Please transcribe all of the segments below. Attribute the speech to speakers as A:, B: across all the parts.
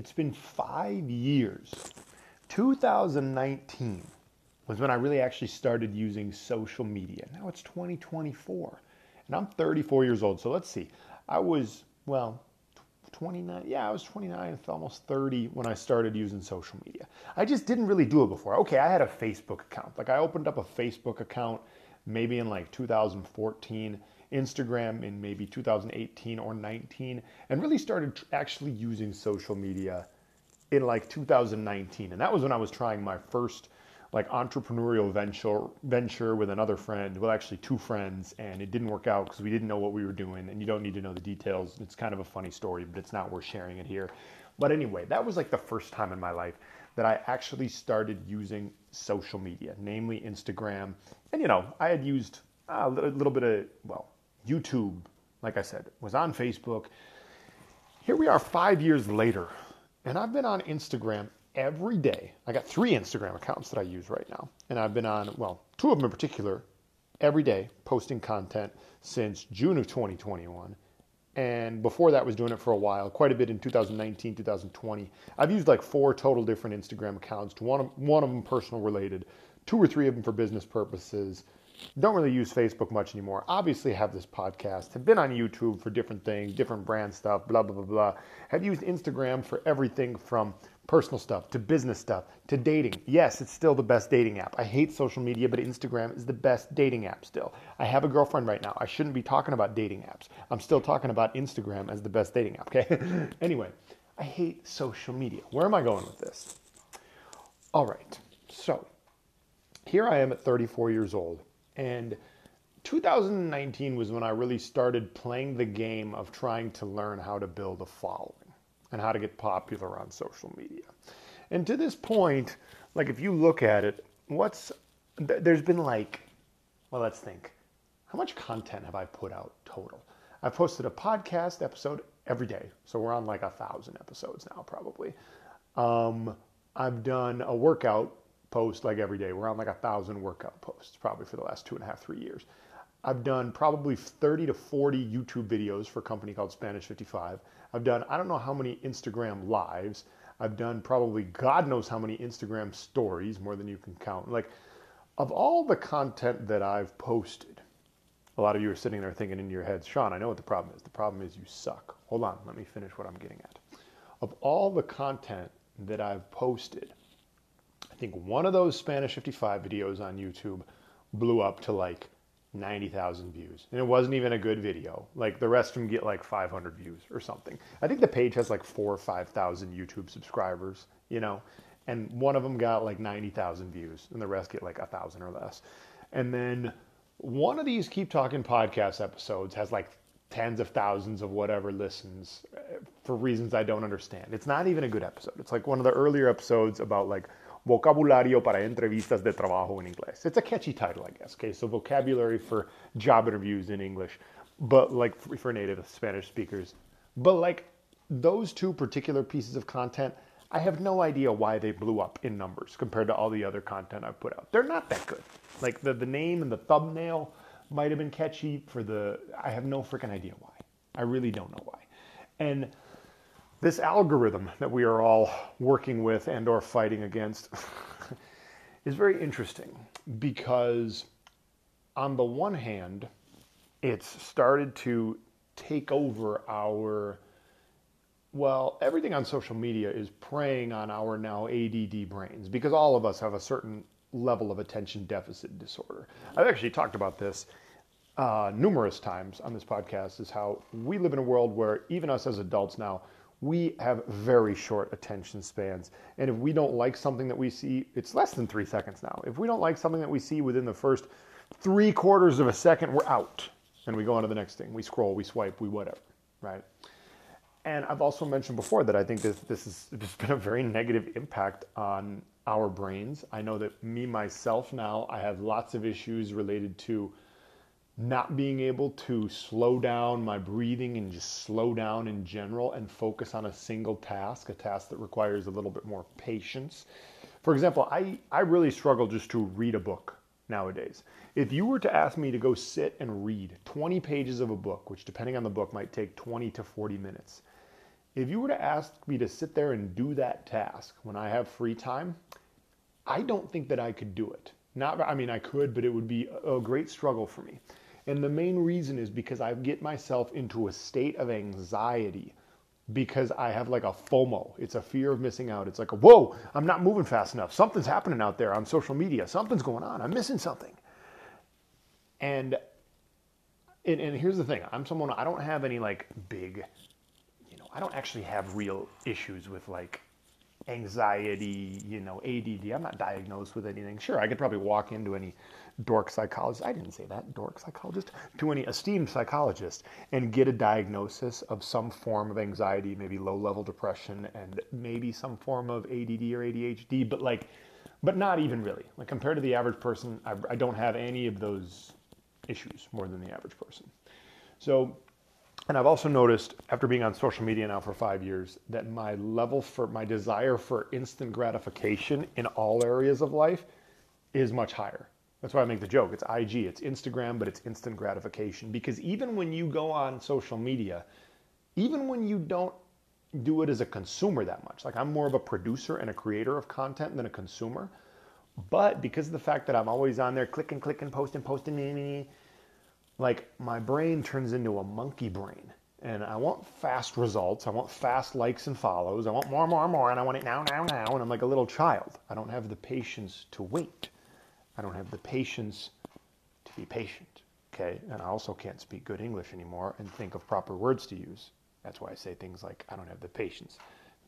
A: it's been five years. 2019 was when I really actually started using social media. Now it's 2024 and I'm 34 years old. So let's see. I was, well, 29. Yeah, I was 29, almost 30 when I started using social media. I just didn't really do it before. Okay, I had a Facebook account. Like I opened up a Facebook account maybe in like 2014, Instagram in maybe 2018 or 19, and really started actually using social media in like 2019. And that was when I was trying my first like entrepreneurial venture venture with another friend, well actually two friends, and it didn't work out because we didn't know what we were doing, and you don't need to know the details. It's kind of a funny story, but it's not worth sharing it here. But anyway, that was like the first time in my life that I actually started using social media, namely Instagram. And you know, I had used uh, a little bit of well, YouTube, like I said, was on Facebook. Here we are 5 years later, and I've been on Instagram every day. I got three Instagram accounts that I use right now. And I've been on, well, two of them in particular, every day posting content since June of 2021. And before that, was doing it for a while, quite a bit in 2019, 2020. I've used like four total different Instagram accounts, To one of, one of them personal related, two or three of them for business purposes. Don't really use Facebook much anymore. Obviously, have this podcast, have been on YouTube for different things, different brand stuff, blah, blah, blah, blah. Have used Instagram for everything from personal stuff to business stuff to dating. Yes, it's still the best dating app. I hate social media, but Instagram is the best dating app still. I have a girlfriend right now. I shouldn't be talking about dating apps. I'm still talking about Instagram as the best dating app, okay? anyway, I hate social media. Where am I going with this? All right, so here I am at 34 years old, and 2019 was when I really started playing the game of trying to learn how to build a following and how to get popular on social media. And to this point, like if you look at it, what's there's been like, well, let's think. How much content have I put out total? I've posted a podcast episode every day, so we're on like a thousand episodes now, probably. Um, I've done a workout post like every day. We're on like a thousand workout posts, probably for the last two and a half, three years. I've done probably 30 to 40 YouTube videos for a company called Spanish 55. I've done, I don't know how many Instagram lives. I've done probably God knows how many Instagram stories, more than you can count. Like, of all the content that I've posted, a lot of you are sitting there thinking in your heads, Sean, I know what the problem is. The problem is you suck. Hold on, let me finish what I'm getting at. Of all the content that I've posted, I think one of those Spanish 55 videos on YouTube blew up to like 90,000 views. And it wasn't even a good video. Like the rest of them get like 500 views or something. I think the page has like four or 5,000 YouTube subscribers, you know, and one of them got like 90,000 views and the rest get like a thousand or less. And then one of these Keep Talking podcast episodes has like tens of thousands of whatever listens uh, for reasons I don't understand. It's not even a good episode. It's like one of the earlier episodes about like vocabulario para entrevistas de trabajo en inglés. It's a catchy title, I guess. Okay, so vocabulary for job interviews in English, but like for native Spanish speakers. But like those two particular pieces of content, I have no idea why they blew up in numbers compared to all the other content I've put out. They're not that good. Like the, the name and the thumbnail might have been catchy for the, I have no freaking idea why. I really don't know why. And this algorithm that we are all working with and or fighting against is very interesting because on the one hand it's started to take over our well everything on social media is preying on our now ADD brains because all of us have a certain level of attention deficit disorder. I've actually talked about this uh, numerous times on this podcast is how we live in a world where even us as adults now we have very short attention spans. And if we don't like something that we see, it's less than three seconds now. If we don't like something that we see within the first three quarters of a second, we're out. And we go on to the next thing. We scroll, we swipe, we whatever, right? And I've also mentioned before that I think this, this has this been a very negative impact on our brains. I know that me, myself, now, I have lots of issues related to not being able to slow down my breathing and just slow down in general and focus on a single task, a task that requires a little bit more patience. For example, I, I really struggle just to read a book nowadays. If you were to ask me to go sit and read 20 pages of a book, which depending on the book might take 20 to 40 minutes, if you were to ask me to sit there and do that task when I have free time, I don't think that I could do it. Not, I mean, I could, but it would be a great struggle for me. And the main reason is because I get myself into a state of anxiety because I have like a FOMO. It's a fear of missing out. It's like, a, whoa, I'm not moving fast enough. Something's happening out there on social media. Something's going on. I'm missing something. And and, and here's the thing I'm someone, I don't have any like big, you know, I don't actually have real issues with like anxiety, you know, ADD. I'm not diagnosed with anything. Sure, I could probably walk into any dork psychologist, I didn't say that, dork psychologist, to any esteemed psychologist and get a diagnosis of some form of anxiety, maybe low level depression and maybe some form of ADD or ADHD, but like, but not even really. Like compared to the average person, I, I don't have any of those issues more than the average person. So, and I've also noticed after being on social media now for five years that my level for my desire for instant gratification in all areas of life is much higher. That's why I make the joke. It's IG, it's Instagram, but it's instant gratification. Because even when you go on social media, even when you don't do it as a consumer that much, like I'm more of a producer and a creator of content than a consumer. But because of the fact that I'm always on there clicking, clicking, posting, posting, like my brain turns into a monkey brain. And I want fast results. I want fast likes and follows. I want more, more, more. And I want it now, now, now. And I'm like a little child. I don't have the patience to wait. I don't have the patience to be patient. Okay. And I also can't speak good English anymore and think of proper words to use. That's why I say things like, I don't have the patience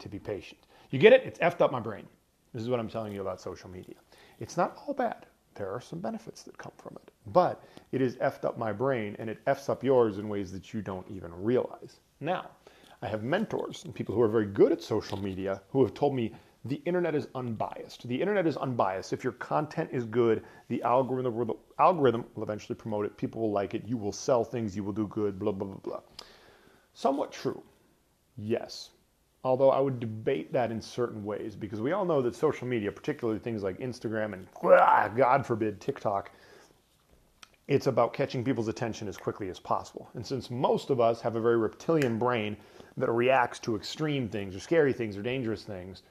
A: to be patient. You get it? It's effed up my brain. This is what I'm telling you about social media. It's not all bad. There are some benefits that come from it. But it has effed up my brain and it effs up yours in ways that you don't even realize. Now, I have mentors and people who are very good at social media who have told me the internet is unbiased. The internet is unbiased. If your content is good, the algorithm will, algorithm will eventually promote it. People will like it. You will sell things. You will do good. Blah, blah, blah, blah. Somewhat true. Yes. Although I would debate that in certain ways because we all know that social media, particularly things like Instagram and ah, God forbid TikTok, it's about catching people's attention as quickly as possible. And since most of us have a very reptilian brain that reacts to extreme things or scary things or dangerous things,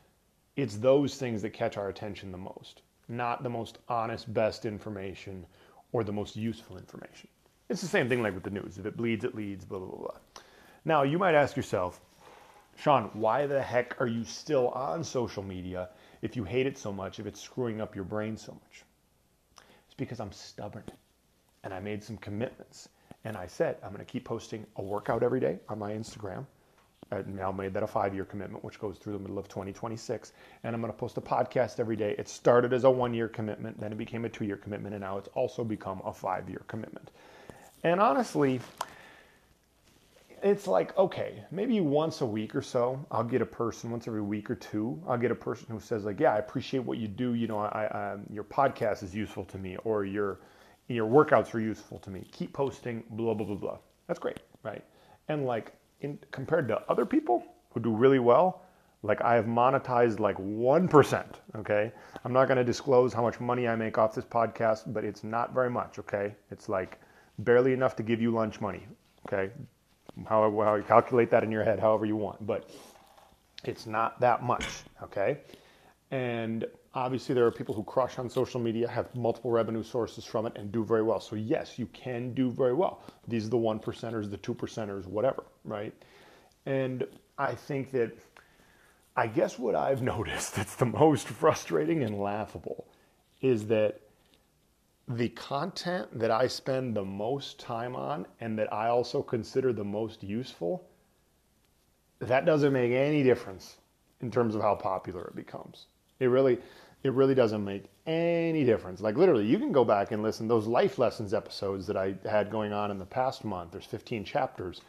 A: it's those things that catch our attention the most, not the most honest, best information or the most useful information. It's the same thing like with the news. If it bleeds, it leads, blah, blah, blah, blah. Now, you might ask yourself, Sean, why the heck are you still on social media if you hate it so much, if it's screwing up your brain so much? It's because I'm stubborn and I made some commitments. And I said, I'm going to keep posting a workout every day on my Instagram. I now made that a five year commitment, which goes through the middle of 2026. And I'm going to post a podcast every day. It started as a one year commitment, then it became a two year commitment, and now it's also become a five year commitment. And honestly, it's like, okay, maybe once a week or so, I'll get a person, once every week or two, I'll get a person who says, like, yeah, I appreciate what you do. You know, I, I, um, your podcast is useful to me, or your, your workouts are useful to me. Keep posting, blah, blah, blah, blah. That's great, right? And like, in, compared to other people who do really well, like I have monetized like 1%, okay? I'm not gonna disclose how much money I make off this podcast, but it's not very much, okay? It's like barely enough to give you lunch money, okay? However, how you calculate that in your head, however you want, but it's not that much, okay? And obviously, there are people who crush on social media, have multiple revenue sources from it, and do very well. So, yes, you can do very well. These are the one percenters, the two percenters, whatever, right? And I think that, I guess what I've noticed that's the most frustrating and laughable is that the content that I spend the most time on and that I also consider the most useful, that doesn't make any difference in terms of how popular it becomes. It really, it really doesn't make any difference. Like literally, you can go back and listen those life lessons episodes that I had going on in the past month. There's 15 chapters.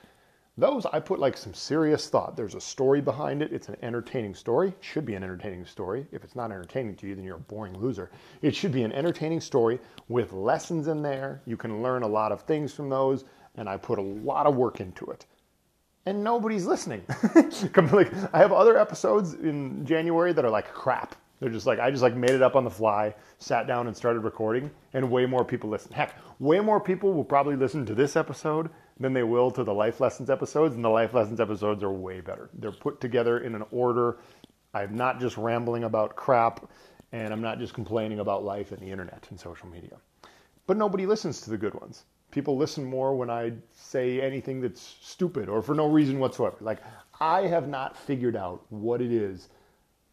A: Those I put like some serious thought. There's a story behind it. It's an entertaining story. It should be an entertaining story. If it's not entertaining to you, then you're a boring loser. It should be an entertaining story with lessons in there. You can learn a lot of things from those, and I put a lot of work into it and nobody's listening. I have other episodes in January that are like crap. They're just like I just like made it up on the fly, sat down and started recording, and way more people listen. Heck, way more people will probably listen to this episode than they will to the life lessons episodes, and the life lessons episodes are way better. They're put together in an order. I'm not just rambling about crap, and I'm not just complaining about life and the internet and social media. But nobody listens to the good ones. People listen more when I say anything that's stupid or for no reason whatsoever. Like, I have not figured out what it is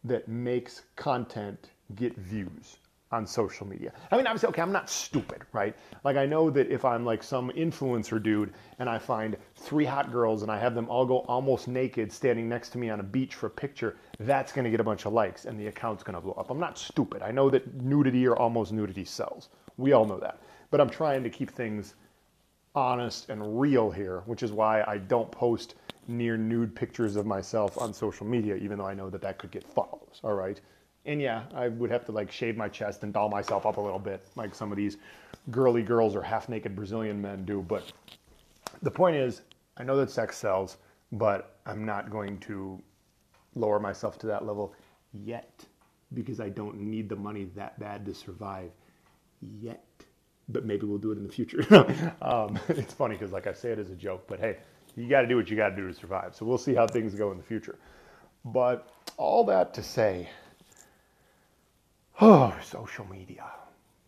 A: that makes content get views on social media. I mean, obviously, okay, I'm not stupid, right? Like, I know that if I'm like some influencer dude and I find three hot girls and I have them all go almost naked standing next to me on a beach for a picture, that's gonna get a bunch of likes and the account's gonna blow up. I'm not stupid. I know that nudity or almost nudity sells. We all know that. But I'm trying to keep things honest and real here, which is why I don't post near nude pictures of myself on social media, even though I know that that could get follows, all right? And yeah, I would have to like shave my chest and doll myself up a little bit, like some of these girly girls or half naked Brazilian men do. But the point is, I know that sex sells, but I'm not going to lower myself to that level yet because I don't need the money that bad to survive yet. But maybe we'll do it in the future. um, it's funny because, like I say it as a joke, but hey, you got to do what you got to do to survive. So we'll see how things go in the future. But all that to say, Oh, social media.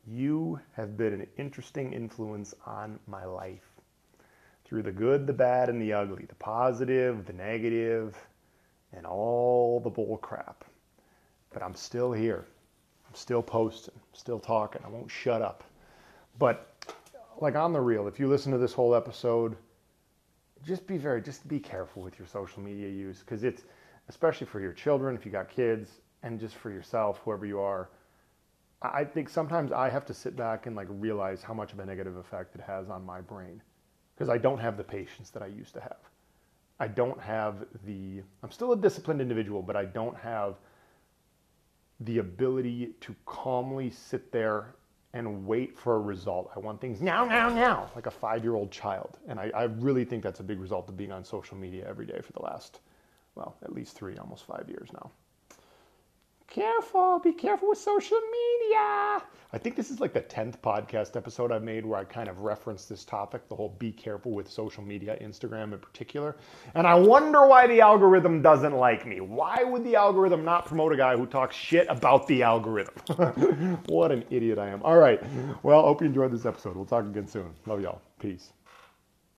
A: You have been an interesting influence on my life through the good, the bad, and the ugly, the positive, the negative, and all the bull crap. But I'm still here. I'm still posting, I'm still talking. I won't shut up. But like on the real, if you listen to this whole episode, just be very, just be careful with your social media use because it's, especially for your children, if you got kids, and just for yourself, whoever you are I think sometimes I have to sit back and like realize how much of a negative effect it has on my brain because I don't have the patience that I used to have. I don't have the, I'm still a disciplined individual, but I don't have the ability to calmly sit there and wait for a result. I want things now, now, now, like a five year old child. And I, I, really think that's a big result of being on social media every day for the last, well, at least three, almost five years now. Careful, be careful with social media. I think this is like the 10th podcast episode I've made where I kind of reference this topic, the whole be careful with social media, Instagram in particular. And I wonder why the algorithm doesn't like me. Why would the algorithm not promote a guy who talks shit about the algorithm? what an idiot I am. All right. Well, hope you enjoyed this episode. We'll talk again soon. Love y'all. Peace.